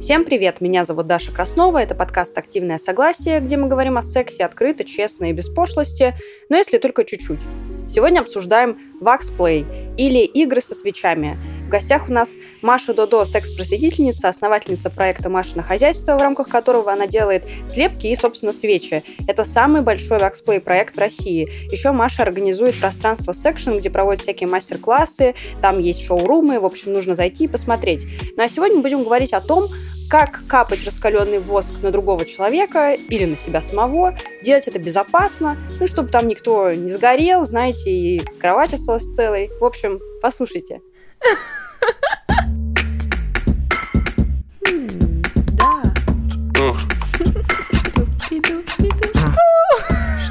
Всем привет, меня зовут Даша Краснова, это подкаст «Активное согласие», где мы говорим о сексе открыто, честно и без пошлости, но если только чуть-чуть. Сегодня обсуждаем wax play или игры со свечами в гостях у нас Маша Додо, секс-просветительница, основательница проекта «Машина хозяйство», в рамках которого она делает слепки и, собственно, свечи. Это самый большой wax play проект в России. Еще Маша организует пространство Section, где проводят всякие мастер-классы, там есть шоурумы, в общем, нужно зайти и посмотреть. Ну а сегодня будем говорить о том, как капать раскаленный воск на другого человека или на себя самого, делать это безопасно, ну, чтобы там никто не сгорел, знаете, и кровать осталась целой. В общем, послушайте.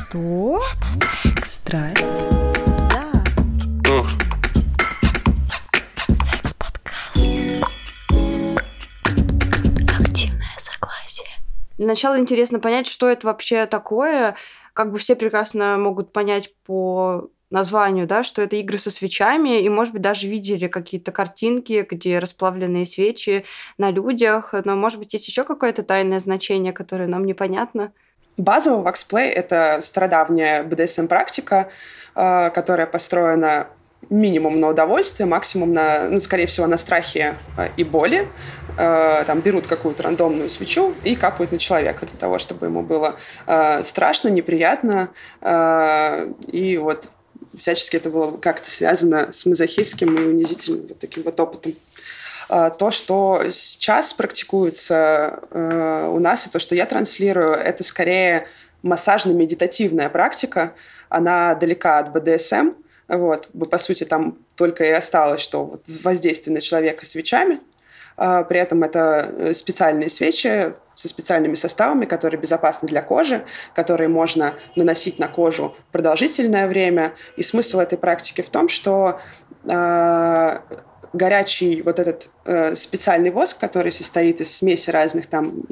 Что? Это секс. Страсть. Да. Секс-подкаст. Активное согласие. Для начала интересно понять, что это вообще такое. Как бы все прекрасно могут понять по названию, да, что это игры со свечами, и, может быть, даже видели какие-то картинки, где расплавленные свечи на людях, но, может быть, есть еще какое-то тайное значение, которое нам непонятно. Базово ваксплей — это стародавняя BDSM-практика, э, которая построена минимум на удовольствие, максимум на, ну, скорее всего, на страхе э, и боли. Э, там берут какую-то рандомную свечу и капают на человека для того, чтобы ему было страшно, неприятно. И вот всячески это было как-то связано с мазохистским и унизительным вот таким вот опытом. А, то, что сейчас практикуется э, у нас, и то, что я транслирую, это скорее массажно-медитативная практика. Она далека от БДСМ. Вот, по сути, там только и осталось, что воздействие на человека свечами. А, при этом это э, специальные свечи со специальными составами, которые безопасны для кожи, которые можно наносить на кожу продолжительное время. И смысл этой практики в том, что а, горячий вот этот э, специальный воск, который состоит из смеси разных там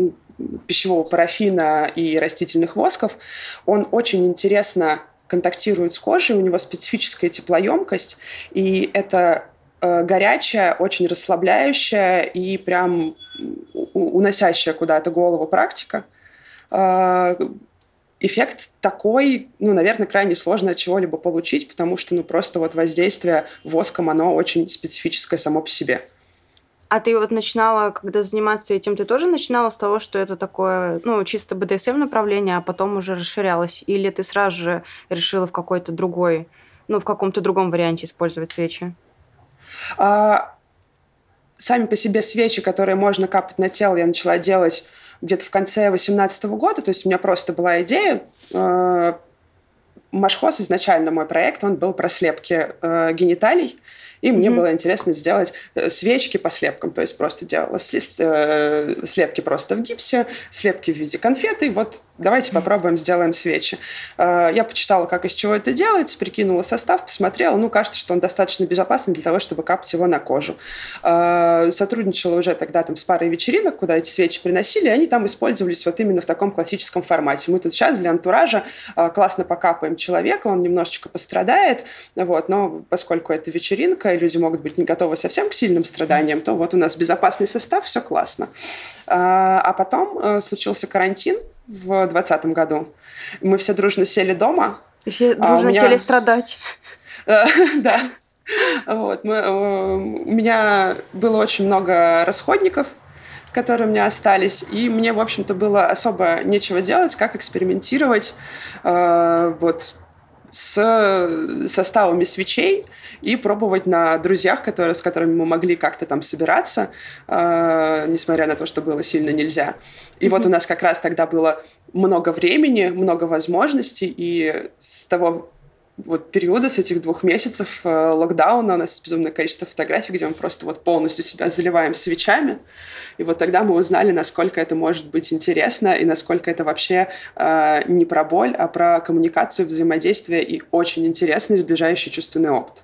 пищевого парафина и растительных восков, он очень интересно контактирует с кожей, у него специфическая теплоемкость, и это э, горячая, очень расслабляющая и прям уносящая куда-то голову практика. Э, эффект такой, ну, наверное, крайне сложно от чего-либо получить, потому что, ну, просто вот воздействие воском, оно очень специфическое само по себе. А ты вот начинала, когда заниматься этим, ты тоже начинала с того, что это такое, ну, чисто БДСМ направление, а потом уже расширялось? Или ты сразу же решила в какой-то другой, ну, в каком-то другом варианте использовать свечи? А, сами по себе свечи, которые можно капать на тело, я начала делать где-то в конце 2018 года. То есть у меня просто была идея. Э, Машхоз изначально мой проект, он был про слепки э, гениталий. И мне mm-hmm. было интересно сделать э, свечки по слепкам, то есть просто делала э, слепки просто в гипсе, слепки в виде конфеты. Вот давайте попробуем сделаем свечи. Э, я почитала, как из чего это делается, прикинула состав, посмотрела. Ну, кажется, что он достаточно безопасный для того, чтобы капать его на кожу. Сотрудничала уже тогда там с парой вечеринок, куда эти свечи приносили, и они там использовались вот именно в таком классическом формате. Мы тут сейчас для антуража классно покапаем человека, он немножечко пострадает, вот, но поскольку это вечеринка, и люди могут быть не готовы совсем к сильным страданиям, то вот у нас безопасный состав, все классно. А, а потом э, случился карантин в 2020 году. Мы все дружно сели дома. И все а дружно а меня... сели страдать. Да. Вот. Мы, э, у меня было очень много расходников, которые у меня остались, и мне, в общем-то, было особо нечего делать, как экспериментировать. Э, вот с составами свечей и пробовать на друзьях, которые, с которыми мы могли как-то там собираться, э, несмотря на то, что было сильно нельзя. И mm-hmm. вот у нас как раз тогда было много времени, много возможностей, и с того вот периода, с этих двух месяцев э, локдауна у нас безумное количество фотографий, где мы просто вот полностью себя заливаем свечами. И вот тогда мы узнали, насколько это может быть интересно и насколько это вообще э, не про боль, а про коммуникацию, взаимодействие и очень интересный сближающий чувственный опыт.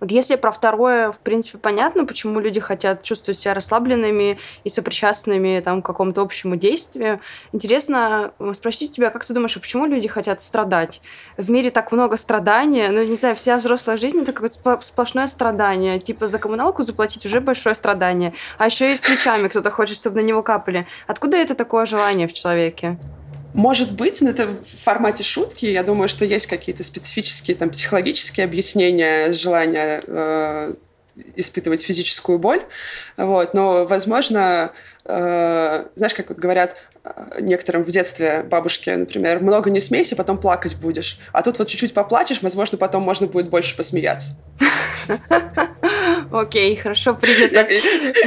Вот если про второе, в принципе, понятно, почему люди хотят чувствовать себя расслабленными и сопричастными там, к какому-то общему действию. Интересно э, спросить тебя, как ты думаешь, а почему люди хотят страдать? В мире так много страдания, ну, не знаю, вся взрослая жизнь — это какое-то сплошное страдание. Типа за коммуналку заплатить уже большое страдание. А еще и свечами кто-то хочет, чтобы на него капали. Откуда это такое желание в человеке? Может быть, но это в формате шутки. Я думаю, что есть какие-то специфические там, психологические объяснения желания э, испытывать физическую боль. Вот. Но, возможно, э, знаешь, как вот говорят э, некоторым в детстве бабушке, например, много не смейся, потом плакать будешь. А тут вот чуть-чуть поплачешь, возможно, потом можно будет больше посмеяться. Окей, хорошо, принято.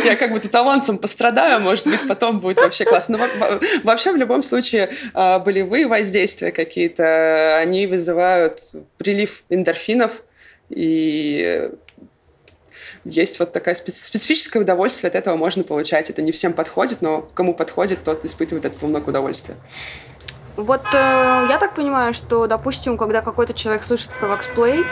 Я, как будто авансом пострадаю, может быть, потом будет вообще классно. Но вообще, в любом случае, а, болевые воздействия какие-то, они вызывают прилив эндорфинов, и есть вот такое специфическое удовольствие от этого можно получать. Это не всем подходит, но кому подходит, тот испытывает от этого много удовольствия. Вот э, я так понимаю, что, допустим, когда какой-то человек слышит про ваксплей,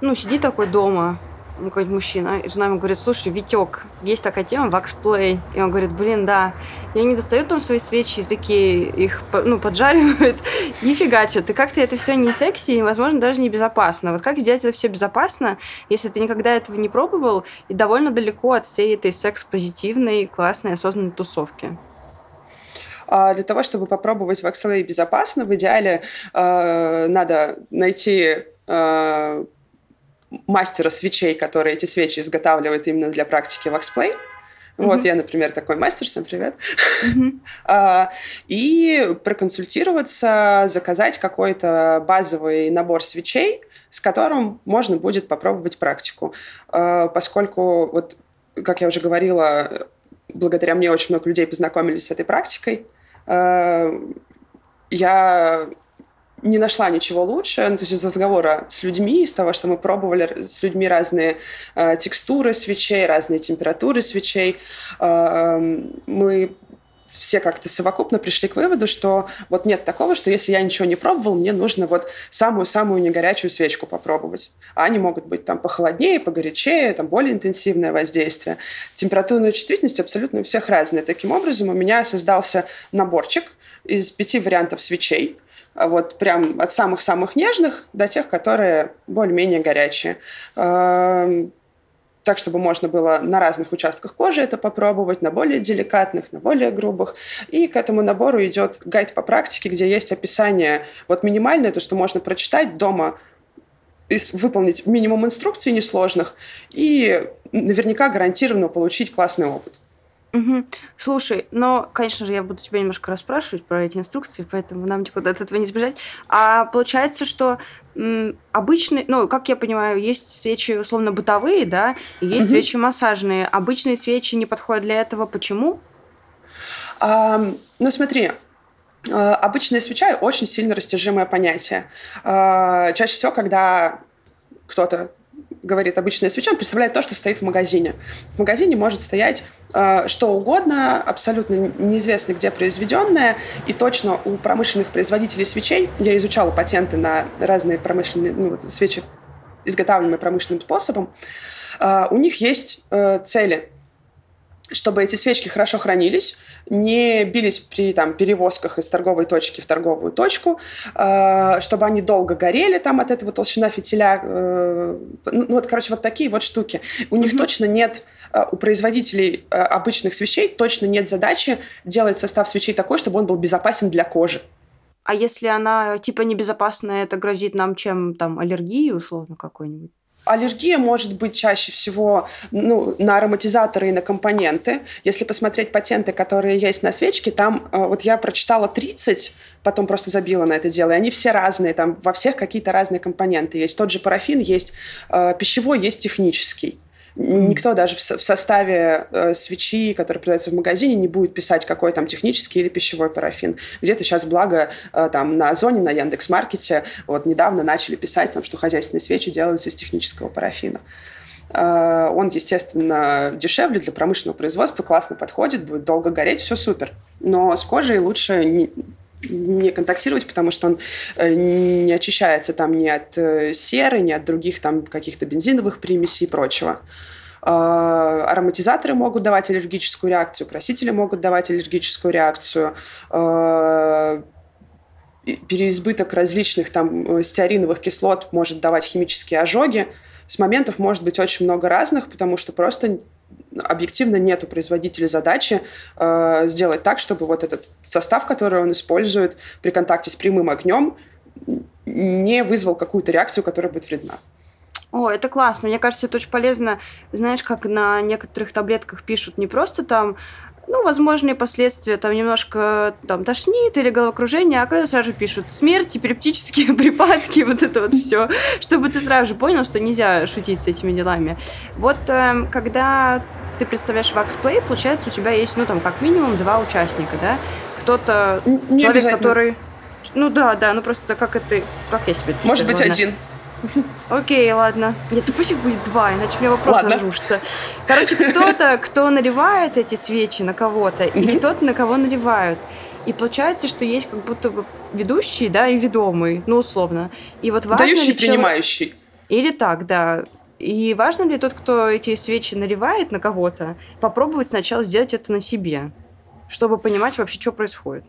ну, сидит такой дома, какой-то мужчина, и жена ему говорит, слушай, Витек, есть такая тема, ваксплей. И он говорит, блин, да. И они достают там свои свечи языки, их, ну, поджаривают и фигачат. И как-то это все не секси и, возможно, даже не безопасно. Вот как сделать это все безопасно, если ты никогда этого не пробовал и довольно далеко от всей этой секс-позитивной, классной, осознанной тусовки? А для того, чтобы попробовать ваксплей безопасно, в идеале э, надо найти э, мастера свечей, который эти свечи изготавливает именно для практики ваксплей. Mm-hmm. Вот я, например, такой мастер, всем привет. Mm-hmm. и проконсультироваться, заказать какой-то базовый набор свечей, с которым можно будет попробовать практику. А, поскольку, вот, как я уже говорила, благодаря мне очень много людей познакомились с этой практикой. А, я не нашла ничего лучше, ну, то есть из разговора с людьми, из того, что мы пробовали с людьми разные э, текстуры свечей, разные температуры свечей, э, мы все как-то совокупно пришли к выводу, что вот нет такого, что если я ничего не пробовал, мне нужно вот самую-самую негорячую свечку попробовать. А они могут быть там похолоднее, погорячее, там более интенсивное воздействие. Температурная чувствительность абсолютно у всех разная. Таким образом, у меня создался наборчик из пяти вариантов свечей, вот прям от самых-самых нежных до тех, которые более-менее горячие. Эм, так, чтобы можно было на разных участках кожи это попробовать, на более деликатных, на более грубых. И к этому набору идет гайд по практике, где есть описание, вот минимальное, то, что можно прочитать дома, выполнить минимум инструкций несложных и наверняка гарантированно получить классный опыт. Угу. Слушай, но, конечно же, я буду тебя немножко расспрашивать про эти инструкции, поэтому нам никуда от этого не сбежать. А получается, что м, обычные, ну, как я понимаю, есть свечи условно бытовые, да, и есть угу. свечи массажные. Обычные свечи не подходят для этого. Почему? А, ну, смотри, а, обычная свеча очень сильно растяжимое понятие. А, чаще всего, когда кто-то говорит обычная свеча, представляет то, что стоит в магазине. В магазине может стоять э, что угодно, абсолютно неизвестно где произведенное, и точно у промышленных производителей свечей, я изучала патенты на разные промышленные ну, вот, свечи, изготавливаемые промышленным способом, э, у них есть э, цели чтобы эти свечки хорошо хранились, не бились при там, перевозках из торговой точки в торговую точку, э, чтобы они долго горели, там от этого толщина фитиля. Э, ну, вот, короче, вот такие вот штуки. У них точно нет, э, у производителей э, обычных свечей точно нет задачи делать состав свечей такой, чтобы он был безопасен для кожи. А если она типа небезопасная, это грозит нам чем там аллергией условно какой-нибудь? Аллергия может быть чаще всего ну, на ароматизаторы и на компоненты. Если посмотреть патенты, которые есть на свечке, там э, вот я прочитала 30, потом просто забила на это дело, и они все разные, там во всех какие-то разные компоненты есть. Тот же парафин есть э, пищевой, есть технический. Никто даже в составе э, свечи, которая продается в магазине, не будет писать, какой там технический или пищевой парафин. Где-то сейчас, благо, э, там на Озоне, на Яндекс.Маркете вот недавно начали писать, там, что хозяйственные свечи делаются из технического парафина. Э, он, естественно, дешевле для промышленного производства, классно подходит, будет долго гореть, все супер. Но с кожей лучше не, не контактировать, потому что он э, не очищается там ни от э, серы, ни от других там каких-то бензиновых примесей и прочего. Э, ароматизаторы могут давать аллергическую реакцию, красители могут давать аллергическую реакцию, переизбыток различных там стеариновых кислот может давать химические ожоги. С моментов может быть очень много разных, потому что просто объективно нет у производителя задачи э, сделать так, чтобы вот этот состав, который он использует при контакте с прямым огнем, не вызвал какую-то реакцию, которая будет вредна. О, это классно. Мне кажется, это очень полезно. Знаешь, как на некоторых таблетках пишут не просто там ну, возможные последствия, там немножко там тошнит или головокружение, а когда сразу пишут смерть, эпилептические припадки, вот это вот все, чтобы ты сразу же понял, что нельзя шутить с этими делами. Вот э, когда ты представляешь Waxplay, получается, у тебя есть, ну, там, как минимум два участника, да? Кто-то, человек, который... Ну да, да, ну просто как это, как я себе Может быть, один. Окей, ладно. Нет, ну пусть их будет два, иначе у меня вопрос ладно. разрушится. Короче, кто-то, кто наливает эти свечи на кого-то, или тот, на кого наливают. И получается, что есть как будто бы ведущий, да, и ведомый, ну, условно. И вот важно Дающий, ли принимающий. Или так, да. И важно ли тот, кто эти свечи наливает на кого-то, попробовать сначала сделать это на себе, чтобы понимать вообще, что происходит?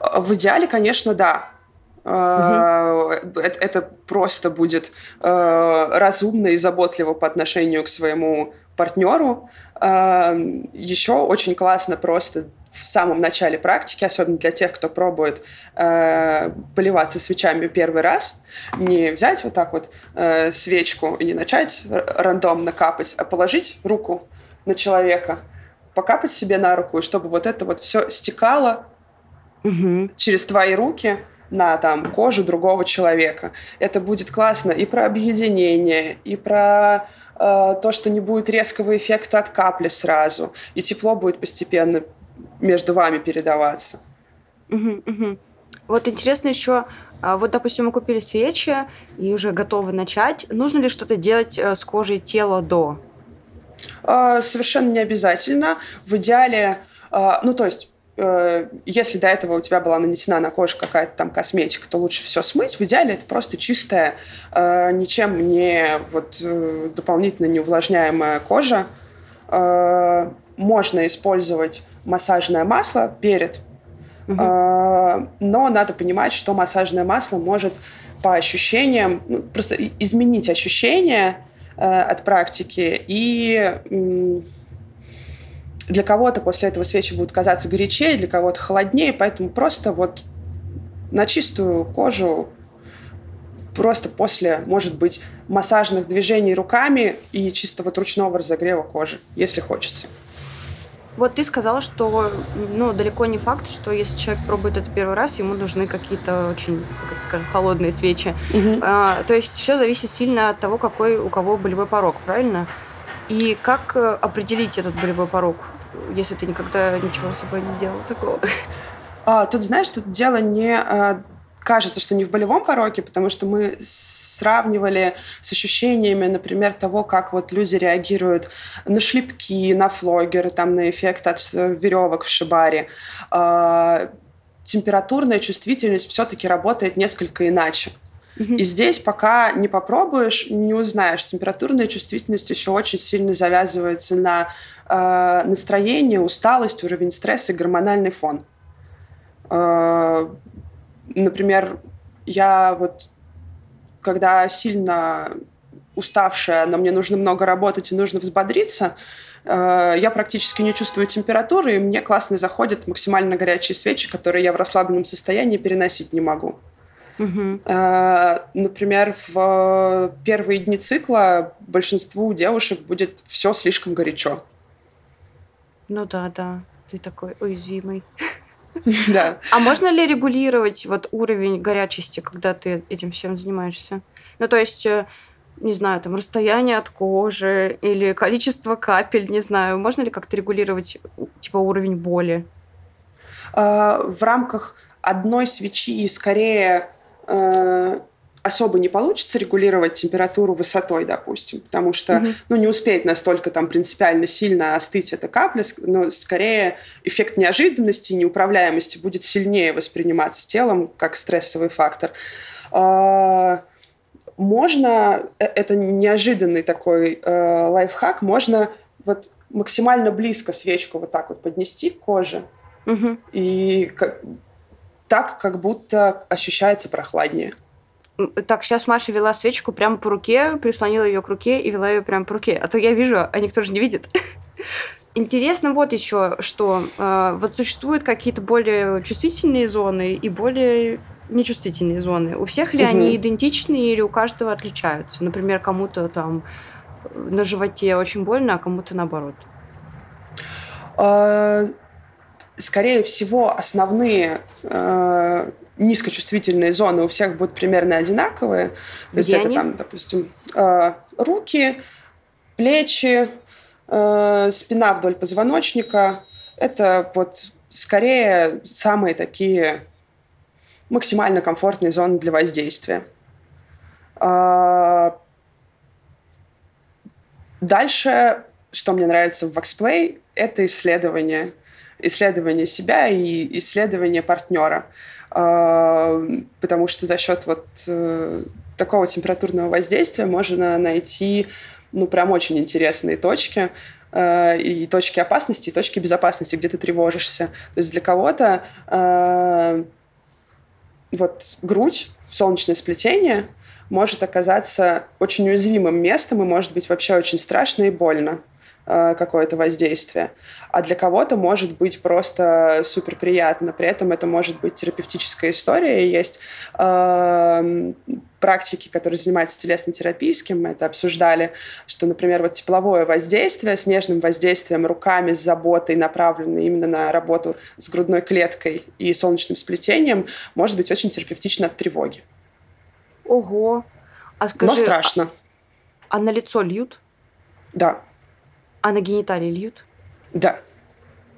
В идеале, конечно, да. Угу. Это, это просто будет э, разумно и заботливо по отношению к своему партнеру. Э, Еще очень классно просто в самом начале практики, особенно для тех, кто пробует поливаться свечами первый раз, не взять вот так вот свечку и не начать рандомно капать, а положить руку на человека, покапать себе на руку, чтобы вот это вот все стекало угу. через твои руки – на там, кожу другого человека. Это будет классно и про объединение, и про э, то, что не будет резкого эффекта от капли сразу, и тепло будет постепенно между вами передаваться. Угу, угу. Вот интересно еще, а, вот, допустим, мы купили свечи и уже готовы начать. Нужно ли что-то делать э, с кожей тела до? Э, совершенно не обязательно. В идеале, э, ну то есть если до этого у тебя была нанесена на кожу какая-то там косметика, то лучше все смыть. В идеале это просто чистая, э, ничем не вот, э, дополнительно не увлажняемая кожа. Можно использовать массажное масло перед, угу. но надо понимать, что массажное масло может по ощущениям ну, просто изменить ощущения от практики и для кого-то после этого свечи будут казаться горячее, для кого-то холоднее, поэтому просто вот на чистую кожу просто после, может быть, массажных движений руками и чисто вот ручного разогрева кожи, если хочется. Вот ты сказала, что ну, далеко не факт, что если человек пробует это первый раз, ему нужны какие-то очень, как это скажем, холодные свечи. Угу. А, то есть все зависит сильно от того, какой у кого болевой порог, правильно? И как э, определить этот болевой порог? Если ты никогда ничего с собой не делал такого? А, тут, знаешь, тут дело не... А, кажется, что не в болевом пороке, потому что мы сравнивали с ощущениями, например, того, как вот люди реагируют на шлепки, на флогеры, там, на эффект от э, веревок в шибаре. А, температурная чувствительность все-таки работает несколько иначе. И здесь, пока не попробуешь, не узнаешь. Температурная чувствительность еще очень сильно завязывается на э, настроение, усталость, уровень стресса и гормональный фон. Э, например, я вот, когда сильно уставшая, но мне нужно много работать и нужно взбодриться, э, я практически не чувствую температуры, и мне классно заходят максимально горячие свечи, которые я в расслабленном состоянии переносить не могу. Угу. Например, в первые дни цикла большинству девушек будет все слишком горячо. Ну да, да, ты такой уязвимый. Да. А можно ли регулировать вот уровень горячести, когда ты этим всем занимаешься? Ну, то есть, э, не знаю, там, расстояние от кожи или количество капель, не знаю. Можно ли как-то регулировать, типа, уровень боли? А, в рамках одной свечи скорее Э, особо не получится регулировать температуру высотой, допустим, потому что mm-hmm. ну, не успеет настолько там принципиально сильно остыть эта капля, но скорее эффект неожиданности и неуправляемости будет сильнее восприниматься телом как стрессовый фактор. А, можно, э, это неожиданный такой э, лайфхак, можно вот максимально близко свечку вот так вот поднести к коже, угу. и как, так, как будто ощущается прохладнее. Так, сейчас Маша вела свечку прямо по руке, прислонила ее к руке и вела ее прямо по руке. А то я вижу, а никто же не видит. Интересно вот еще, что э, вот существуют какие-то более чувствительные зоны и более нечувствительные зоны. У всех ли угу. они идентичны или у каждого отличаются? Например, кому-то там на животе очень больно, а кому-то наоборот. Скорее всего, основные э, низкочувствительные зоны у всех будут примерно одинаковые. То есть это там, допустим, э, руки, плечи, э, спина вдоль позвоночника. Это вот скорее самые такие максимально комфортные зоны для воздействия. А, дальше, что мне нравится в Waxplay, это исследование. Исследование себя и исследование партнера. А, потому что за счет вот э, такого температурного воздействия можно найти ну, прям очень интересные точки, э, и точки опасности, и точки безопасности, где ты тревожишься. То есть для кого-то э, вот грудь, солнечное сплетение может оказаться очень уязвимым местом и может быть вообще очень страшно и больно какое-то воздействие. А для кого-то может быть просто супер приятно. При этом это может быть терапевтическая история. Есть э, практики, которые занимаются кем мы это обсуждали, что, например, вот тепловое воздействие с нежным воздействием руками, с заботой, направленной именно на работу с грудной клеткой и солнечным сплетением, может быть очень терапевтично от тревоги. Ого. А скажи, Но страшно. А, а на лицо льют? Да. А на гениталии льют? Да.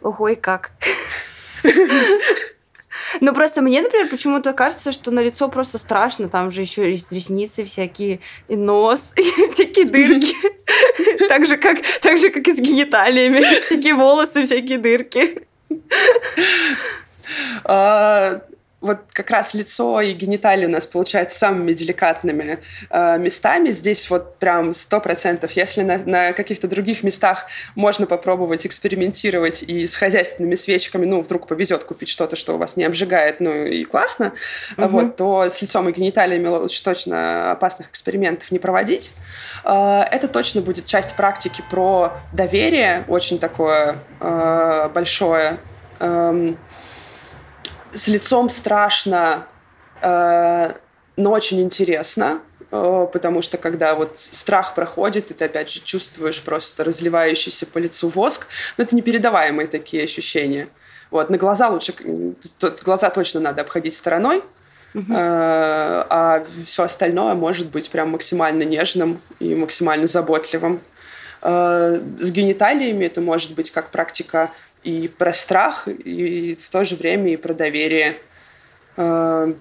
Ого, и как? Ну, просто мне, например, почему-то кажется, что на лицо просто страшно. Там же еще есть ресницы всякие, и нос, и всякие дырки. Так же, как, так же, как и с гениталиями. Всякие волосы, всякие дырки. Вот как раз лицо и гениталии у нас получаются самыми деликатными э, местами. Здесь вот прям сто процентов. Если на, на каких-то других местах можно попробовать экспериментировать и с хозяйственными свечками, ну, вдруг повезет купить что-то, что у вас не обжигает, ну, и классно, угу. вот, то с лицом и гениталиями лучше точно опасных экспериментов не проводить. Э, это точно будет часть практики про доверие, очень такое э, большое. Э, с лицом страшно, э, но очень интересно, э, потому что когда вот страх проходит, и ты опять же чувствуешь просто разливающийся по лицу воск, но это непередаваемые такие ощущения. Вот, на глаза лучше, глаза точно надо обходить стороной, Uh-huh. а все остальное может быть прям максимально нежным и максимально заботливым. Э, с гениталиями это может быть как практика и про страх, и в то же время и про доверие. Э,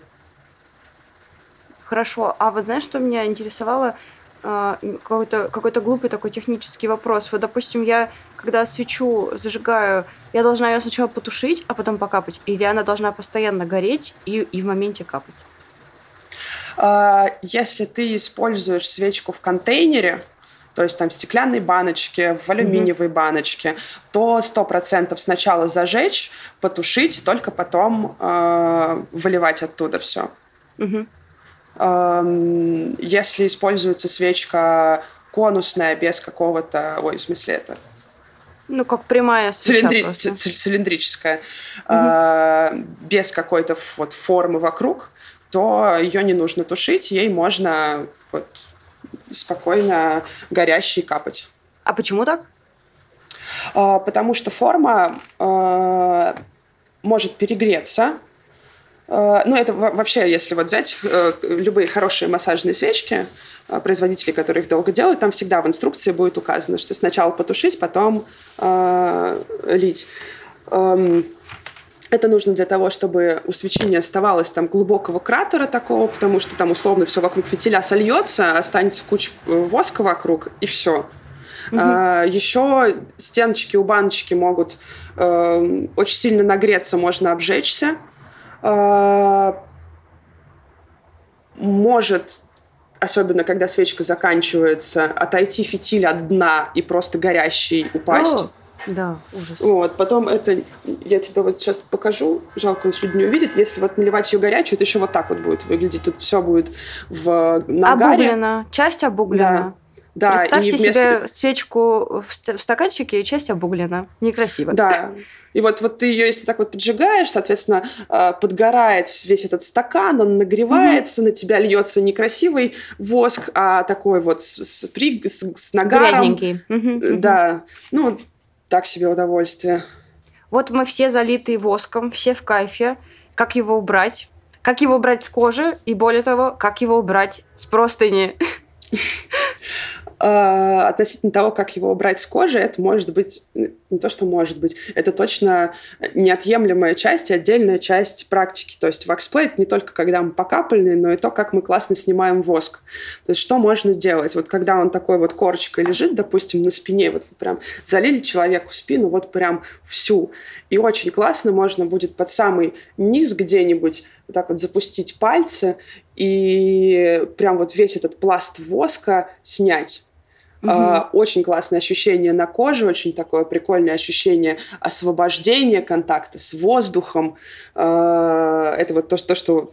Хорошо. А вот знаешь, что меня интересовало? Э, какой-то какой глупый такой технический вопрос. Вот, допустим, я, когда свечу зажигаю, я должна ее сначала потушить, а потом покапать? Или она должна постоянно гореть и, и в моменте капать? Э, если ты используешь свечку в контейнере, то есть там в стеклянной баночке, в алюминиевой mm-hmm. баночке, то 100% сначала зажечь, потушить, только потом э, выливать оттуда все. Mm-hmm. Э, если используется свечка конусная, без какого-то... Ой, в смысле это... Ну, как прямая свеча Цилиндри... просто. Цилиндрическая. Угу. Э, без какой-то вот формы вокруг, то ее не нужно тушить, ей можно вот, спокойно горящий капать. А почему так? А, потому что форма а, может перегреться. А, ну, это вообще, если вот взять а, любые хорошие массажные свечки, а, производители, которые их долго делают, там всегда в инструкции будет указано, что сначала потушить, потом а, лить. Это нужно для того, чтобы у свечи не оставалось там глубокого кратера такого, потому что там условно все вокруг фитиля сольется, останется куча э, воска вокруг, и все. Угу. А, еще стеночки у баночки могут э, очень сильно нагреться, можно обжечься. А, может особенно когда свечка заканчивается, отойти фитиль от дна и просто горящий упасть. О, да, ужас. Вот, потом это, я тебе вот сейчас покажу, жалко, он люди не увидит, если вот наливать ее горячую, это еще вот так вот будет выглядеть, тут все будет в нагаре. Обуглено, часть обуглена. Да. Да, Представьте вместо... себе свечку в стаканчике и часть обуглена. Некрасиво. Да. И вот, вот ты ее, если так вот поджигаешь, соответственно, а, подгорает весь этот стакан, он нагревается, угу. на тебя льется некрасивый воск, а такой вот с, с, с, с нагаром. Грязненький. Угу, да. Ну, так себе удовольствие. Вот мы все залитые воском, все в кайфе. Как его убрать? Как его убрать с кожи? И более того, как его убрать с простыни? Э, относительно того, как его убрать с кожи, это может быть, не то, что может быть, это точно неотъемлемая часть и отдельная часть практики. То есть ваксплей — это не только когда мы покапальные, но и то, как мы классно снимаем воск. То есть что можно делать? Вот когда он такой вот корочкой лежит, допустим, на спине, вот прям залили человеку спину, вот прям всю. И очень классно можно будет под самый низ где-нибудь вот так вот запустить пальцы и прям вот весь этот пласт воска снять. Угу. очень классное ощущение на коже, очень такое прикольное ощущение освобождения контакта с воздухом. А, это вот то, то что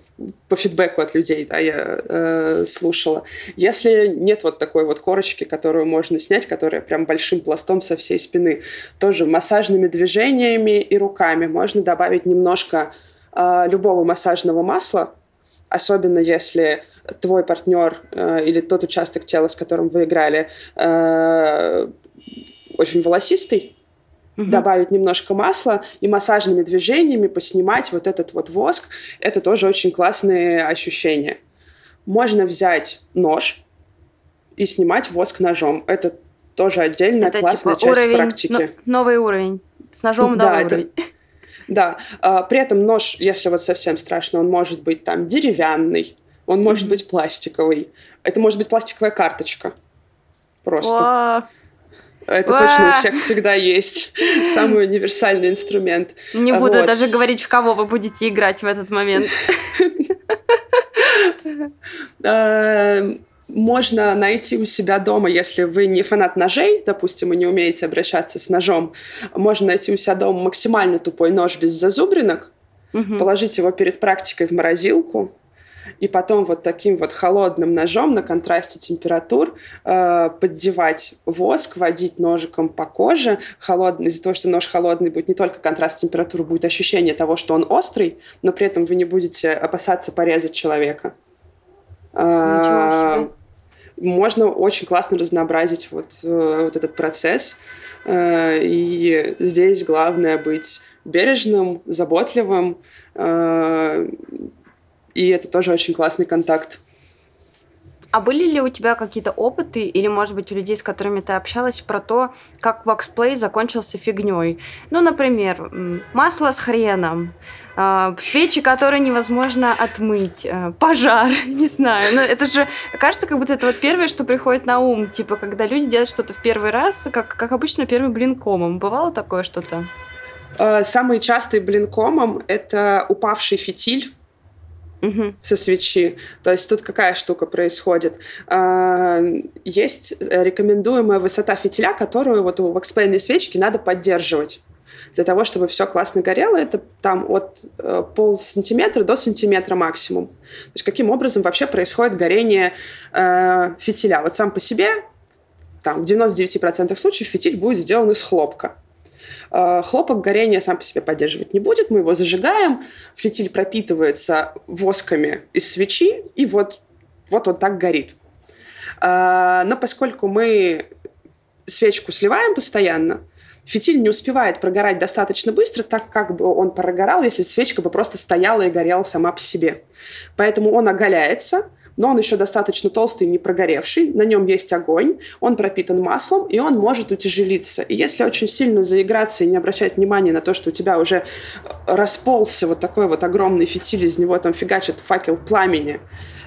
по фидбэку от людей да, я э, слушала. Если нет вот такой вот корочки, которую можно снять, которая прям большим пластом со всей спины, тоже массажными движениями и руками можно добавить немножко э, любого массажного масла, особенно если твой партнер э, или тот участок тела, с которым вы играли, э, очень волосистый, угу. добавить немножко масла и массажными движениями поснимать вот этот вот воск. Это тоже очень классные ощущения. Можно взять нож и снимать воск ножом. Это тоже отдельная это, классная типа, часть уровень, практики. новый уровень. С ножом да, новый это, уровень. Да, а, при этом нож, если вот совсем страшно, он может быть там деревянный, он может быть пластиковый. Это может быть пластиковая карточка. Просто. Это точно у всех всегда есть. Самый универсальный инструмент. Не буду вот. даже говорить, в кого вы будете играть в этот момент. Можно найти у себя дома, если вы не фанат ножей, допустим, и не умеете обращаться с ножом, можно найти у себя дома максимально тупой нож без зазубринок, положить его перед практикой в морозилку, и потом вот таким вот холодным ножом на контрасте температур э, поддевать воск, водить ножиком по коже. Холодный, из-за того, что нож холодный, будет не только контраст температуры, будет ощущение того, что он острый, но при этом вы не будете опасаться порезать человека. Ничего себе. Можно очень классно разнообразить вот, э, вот этот процесс. Э, и здесь главное быть бережным, заботливым, э, и это тоже очень классный контакт. А были ли у тебя какие-то опыты, или, может быть, у людей, с которыми ты общалась, про то, как воксплей закончился фигней? Ну, например, масло с хреном, свечи, которые невозможно отмыть, а, пожар, не знаю. Но это же кажется, как будто это вот первое, что приходит на ум. Типа, когда люди делают что-то в первый раз, как, как обычно, первым блинкомом. Бывало такое что-то? А, самый частый блинкомом — это упавший фитиль угу. со свечи. То есть тут какая штука происходит? А, есть рекомендуемая высота фитиля, которую вот у воксплейной свечки надо поддерживать для того, чтобы все классно горело, это там от э, пол сантиметра до сантиметра максимум. То есть каким образом вообще происходит горение э, фитиля? Вот сам по себе, там, в 99% случаев фитиль будет сделан из хлопка. Э, хлопок горения сам по себе поддерживать не будет, мы его зажигаем, фитиль пропитывается восками из свечи, и вот, вот он так горит. Э, но поскольку мы свечку сливаем постоянно, фитиль не успевает прогорать достаточно быстро, так как бы он прогорал, если свечка бы просто стояла и горела сама по себе. Поэтому он оголяется, но он еще достаточно толстый и не прогоревший, на нем есть огонь, он пропитан маслом, и он может утяжелиться. И если очень сильно заиграться и не обращать внимания на то, что у тебя уже расползся вот такой вот огромный фитиль, из него там фигачит факел пламени,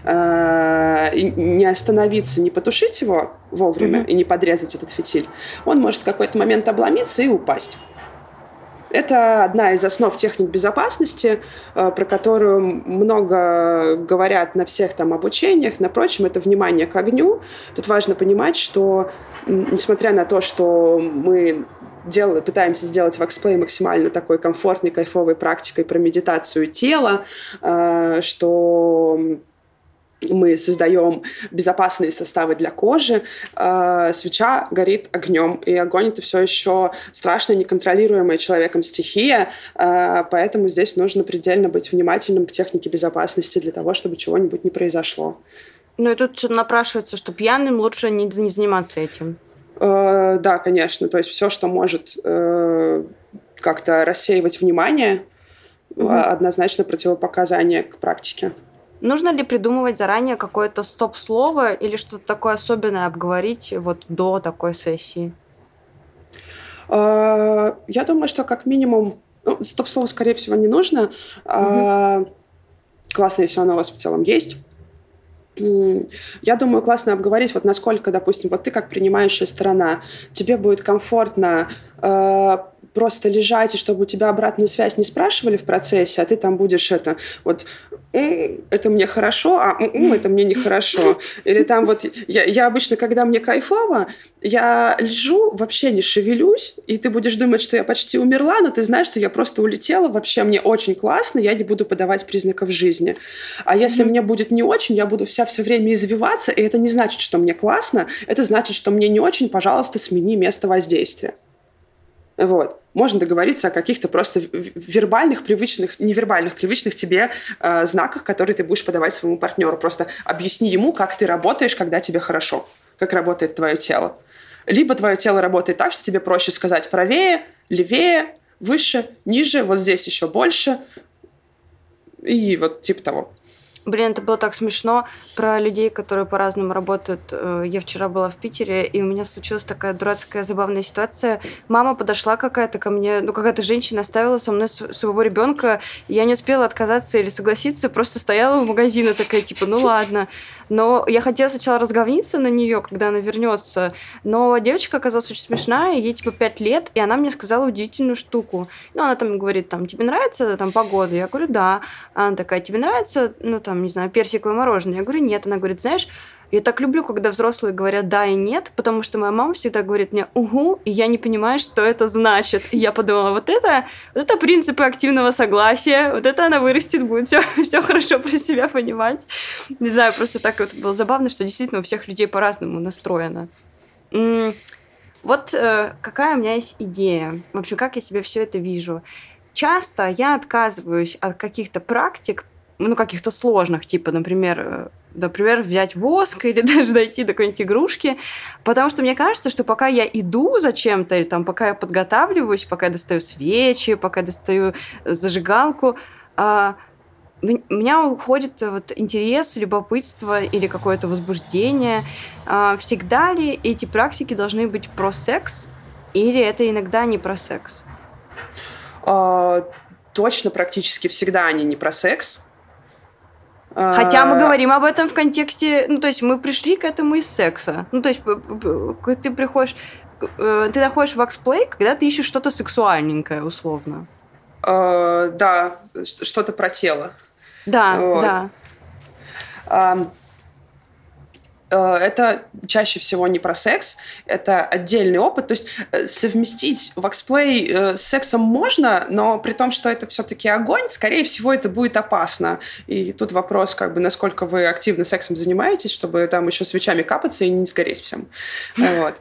э, и не остановиться, не потушить его вовремя mm-hmm. и не подрезать этот фитиль, он может в какой-то момент обломиться и упасть. Это одна из основ техник безопасности, э, про которую много говорят на всех там обучениях. Напрочем, это внимание к огню. Тут важно понимать, что несмотря на то, что мы дел, пытаемся сделать воксплей максимально такой комфортной, кайфовой практикой про медитацию тела, э, что мы создаем безопасные составы для кожи, э, свеча горит огнем, и огонь это все еще страшно неконтролируемая человеком стихия, э, поэтому здесь нужно предельно быть внимательным к технике безопасности для того, чтобы чего-нибудь не произошло. Ну и тут напрашивается, что пьяным лучше не, не заниматься этим. Э, да, конечно, то есть все, что может э, как-то рассеивать внимание, угу. однозначно противопоказание к практике. Нужно ли придумывать заранее какое-то стоп-слово или что-то такое особенное обговорить вот до такой сессии? А, я думаю, что как минимум ну, стоп-слово, скорее всего, не нужно. Угу. Классно, если оно у вас в целом есть. Я думаю, классно обговорить, вот насколько, допустим, вот ты как принимающая сторона, тебе будет комфортно просто лежать, и чтобы у тебя обратную связь не спрашивали в процессе, а ты там будешь это, вот, это мне хорошо, а это мне нехорошо. Или там вот, я, я обычно, когда мне кайфово, я лежу, вообще не шевелюсь, и ты будешь думать, что я почти умерла, но ты знаешь, что я просто улетела, вообще мне очень классно, я не буду подавать признаков жизни. А если mm-hmm. мне будет не очень, я буду вся все время извиваться, и это не значит, что мне классно, это значит, что мне не очень, пожалуйста, смени место воздействия. Вот. Можно договориться о каких-то просто вербальных, привычных, невербальных, привычных тебе э, знаках, которые ты будешь подавать своему партнеру. Просто объясни ему, как ты работаешь, когда тебе хорошо, как работает твое тело. Либо твое тело работает так, что тебе проще сказать правее, левее, выше, ниже, вот здесь еще больше. И вот типа того. Блин, это было так смешно про людей, которые по-разному работают. Э, я вчера была в Питере, и у меня случилась такая дурацкая забавная ситуация. Мама подошла какая-то ко мне, ну какая-то женщина оставила со мной своего ребенка, и я не успела отказаться или согласиться, просто стояла в магазине такая, типа, ну ладно. Но я хотела сначала разговниться на нее, когда она вернется. Но девочка оказалась очень смешная, ей типа 5 лет, и она мне сказала удивительную штуку. Ну, она там говорит, там, тебе нравится там погода? Я говорю, да. Она такая, тебе нравится, ну, там, не знаю, персиковое мороженое? Я говорю, нет. Она говорит, знаешь, я так люблю, когда взрослые говорят да и нет, потому что моя мама всегда говорит мне угу, и я не понимаю, что это значит. И я подумала, вот это, вот это принципы активного согласия, вот это она вырастет, будет все, все хорошо про себя понимать. Не знаю, просто так вот было забавно, что действительно у всех людей по-разному настроено. Вот э, какая у меня есть идея. В общем, как я себе все это вижу. Часто я отказываюсь от каких-то практик, ну, каких-то сложных, типа, например, э, например, взять воск или даже дойти до какой-нибудь игрушки, потому что мне кажется, что пока я иду за чем-то, или там, пока я подготавливаюсь, пока я достаю свечи, пока я достаю э, зажигалку, а, у меня уходит вот интерес, любопытство или какое-то возбуждение. А, всегда ли эти практики должны быть про секс, или это иногда не про секс? А, точно, практически всегда они не про секс. Хотя мы а, говорим об этом в контексте, ну, то есть мы пришли к этому из секса. Ну, то есть ты приходишь, э, ты находишь ваксплей, когда ты ищешь что-то сексуальненькое, условно. Uh, да, что-то про тело. Да, вот. да. Э, это чаще всего не про секс, это отдельный опыт. То есть э, совместить воксплей э, с сексом можно, но при том, что это все-таки огонь, скорее всего, это будет опасно. И тут вопрос, как бы, насколько вы активно сексом занимаетесь, чтобы там еще свечами капаться и не сгореть всем. Вот.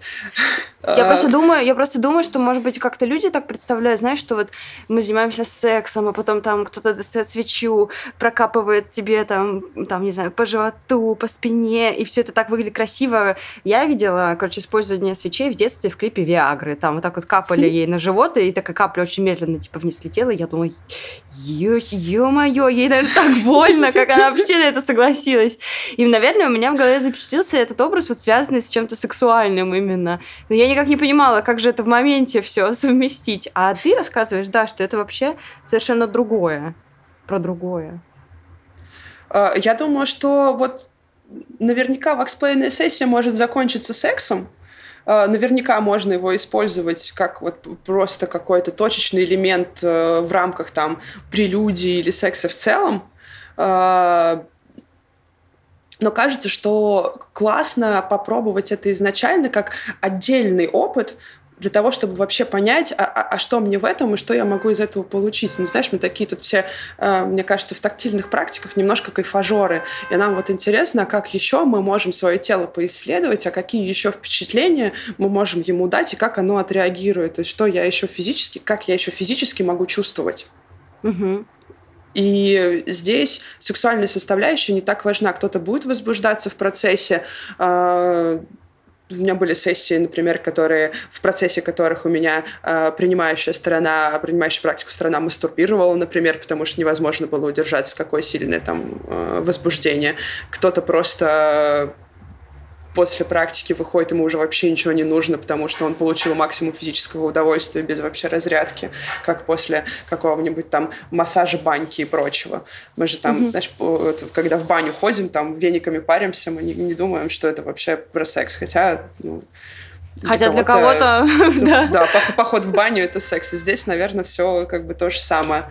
Я просто думаю, я просто думаю, что, может быть, как-то люди так представляют, знаешь, что вот мы занимаемся сексом, а потом там кто-то достает свечу, прокапывает тебе там, там, не знаю, по животу, по спине, и все это так выглядит красиво. Я видела, короче, использование свечей в детстве в клипе Виагры. Там вот так вот капали ей на живот, и такая капля очень медленно типа вниз летела. И я думала, ё-моё, ей, наверное, так больно, как она вообще на это согласилась. И, наверное, у меня в голове запечатлился этот образ, вот связанный с чем-то сексуальным именно. Но я никак не понимала, как же это в моменте все совместить. А ты рассказываешь, да, что это вообще совершенно другое. Про другое. А, я думаю, что вот наверняка ваксплейная сессия может закончиться сексом, а, наверняка можно его использовать как вот просто какой-то точечный элемент э, в рамках там прелюдии или секса в целом. А, но кажется, что классно попробовать это изначально как отдельный опыт, для того, чтобы вообще понять, а, а, а что мне в этом и что я могу из этого получить. Ну, знаешь, мы такие тут все, э, мне кажется, в тактильных практиках немножко кайфажоры. И нам вот интересно, а как еще мы можем свое тело поисследовать, а какие еще впечатления мы можем ему дать и как оно отреагирует. То есть что я еще физически, как я еще физически могу чувствовать. Угу. И здесь сексуальная составляющая не так важна. Кто-то будет возбуждаться в процессе, э, у меня были сессии, например, которые в процессе которых у меня э, принимающая сторона, принимающая практику сторона мастурбировала, например, потому что невозможно было удержаться, какое сильное там э, возбуждение. Кто-то просто после практики выходит, ему уже вообще ничего не нужно, потому что он получил максимум физического удовольствия без вообще разрядки, как после какого-нибудь там массажа баньки и прочего. Мы же там, mm-hmm. знаешь, когда в баню ходим, там вениками паримся, мы не, не думаем, что это вообще про секс, хотя, ну, Хотя для кого-то, да. Да, поход в баню это секс. И здесь, наверное, все как бы то же самое.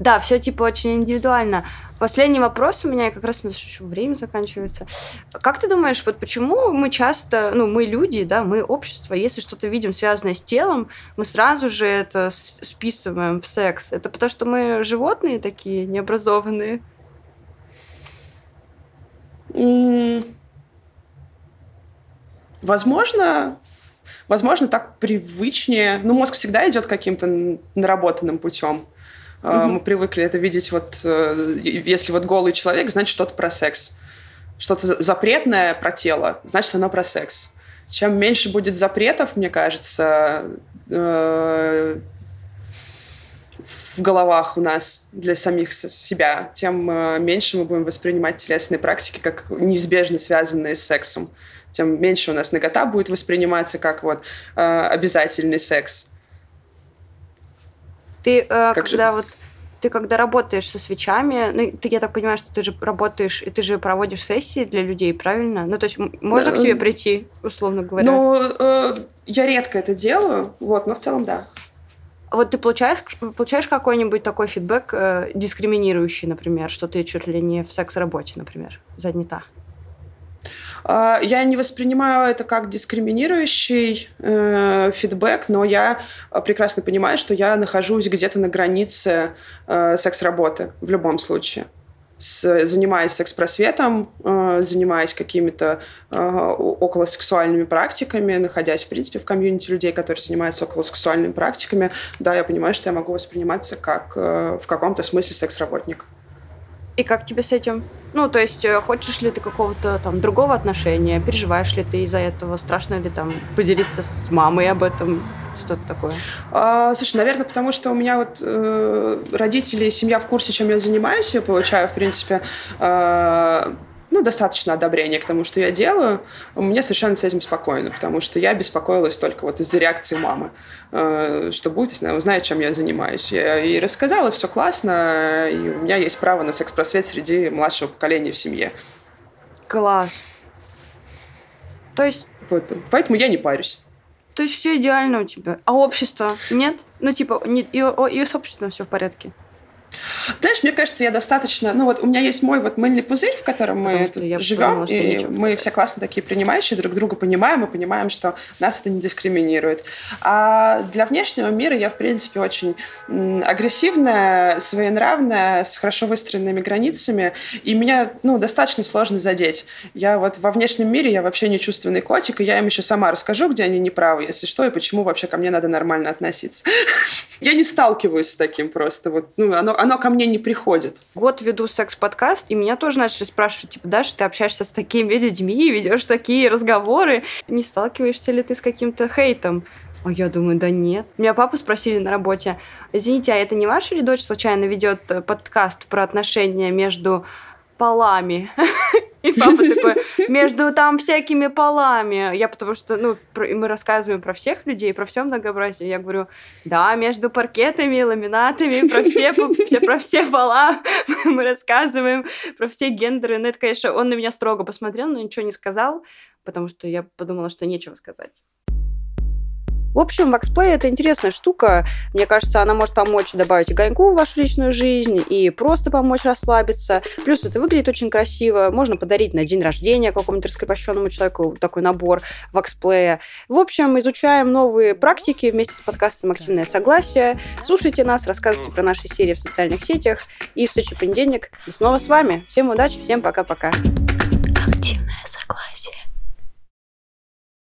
Да, все типа очень индивидуально. Последний вопрос у меня, как раз у нас еще время заканчивается. Как ты думаешь, вот почему мы часто, ну, мы люди, да, мы общество, если что-то видим связанное с телом, мы сразу же это списываем в секс? Это потому что мы животные такие, необразованные? Возможно, возможно, так привычнее. Ну, мозг всегда идет каким-то наработанным путем. Mm-hmm. Мы привыкли это видеть вот, э, если вот голый человек, значит что-то про секс. Что-то запретное про тело, значит оно про секс. Чем меньше будет запретов, мне кажется, э, в головах у нас для самих себя, тем меньше мы будем воспринимать телесные практики как неизбежно связанные с сексом. Тем меньше у нас нагота будет восприниматься как вот обязательный секс ты, э, когда же? вот ты когда работаешь со свечами, ну, ты, я так понимаю, что ты же работаешь, и ты же проводишь сессии для людей, правильно? Ну, то есть можно да. к тебе прийти, условно говоря? Ну, э, я редко это делаю, вот, но в целом да. Вот ты получаешь, получаешь какой-нибудь такой фидбэк э, дискриминирующий, например, что ты чуть ли не в секс-работе, например, занята? А, я не воспринимаю это как дискриминирующий э, фидбэк, но я прекрасно понимаю, что я нахожусь где-то на границе э, секс-работы в любом случае. С, занимаясь секс-просветом, э, занимаясь какими-то э, околосексуальными практиками, находясь, в принципе, в комьюнити людей, которые занимаются околосексуальными практиками, да, я понимаю, что я могу восприниматься как э, в каком-то смысле секс-работник. И как тебе с этим? Ну, то есть, э, хочешь ли ты какого-то там другого отношения? Переживаешь ли ты из-за этого? Страшно ли там поделиться с мамой об этом? Что-то такое? А, слушай, наверное, потому что у меня вот э, родители и семья в курсе, чем я занимаюсь. Я получаю, в принципе, э, ну, достаточно одобрения к тому, что я делаю, мне совершенно с этим спокойно, потому что я беспокоилась только вот из-за реакции мамы, э, что будет, если она узнает, чем я занимаюсь. Я ей рассказала, все классно, и у меня есть право на секс-просвет среди младшего поколения в семье. Класс. То есть... Вот, поэтому я не парюсь. То есть все идеально у тебя. А общество нет? Ну, типа, не, и, и с обществом все в порядке? Знаешь, мне кажется, я достаточно... Ну вот у меня есть мой вот мыльный пузырь, в котором мы тут живем, и мы все классно такие принимающие, друг друга понимаем, и понимаем, что нас это не дискриминирует. А для внешнего мира я, в принципе, очень агрессивная, своенравная, с хорошо выстроенными границами, и меня, ну, достаточно сложно задеть. Я вот во внешнем мире, я вообще не чувственный котик, и я им еще сама расскажу, где они неправы, если что, и почему вообще ко мне надо нормально относиться. Я не сталкиваюсь с таким просто. Вот, ну, оно, оно ко мне не приходит. Год веду секс-подкаст, и меня тоже начали спрашивать, типа, Даша, ты общаешься с такими людьми, ведешь такие разговоры, не сталкиваешься ли ты с каким-то хейтом? А я думаю, да нет. Меня папу спросили на работе, извините, а это не ваша ли дочь случайно ведет э, подкаст про отношения между полами? И папа такой, между там всякими полами. Я потому что, ну, мы рассказываем про всех людей, про все многообразие. Я говорю, да, между паркетами, ламинатами, про все, все, про все пола мы рассказываем, про все гендеры. Ну, это, конечно, он на меня строго посмотрел, но ничего не сказал, потому что я подумала, что нечего сказать. В общем, Waxplay — это интересная штука. Мне кажется, она может помочь добавить огоньку в вашу личную жизнь и просто помочь расслабиться. Плюс это выглядит очень красиво. Можно подарить на день рождения какому-то раскрепощенному человеку такой набор Waxplay. В общем, изучаем новые практики вместе с подкастом «Активное согласие». Слушайте нас, рассказывайте про наши серии в социальных сетях. И в следующий понедельник мы снова с вами. Всем удачи, всем пока-пока. Активное согласие.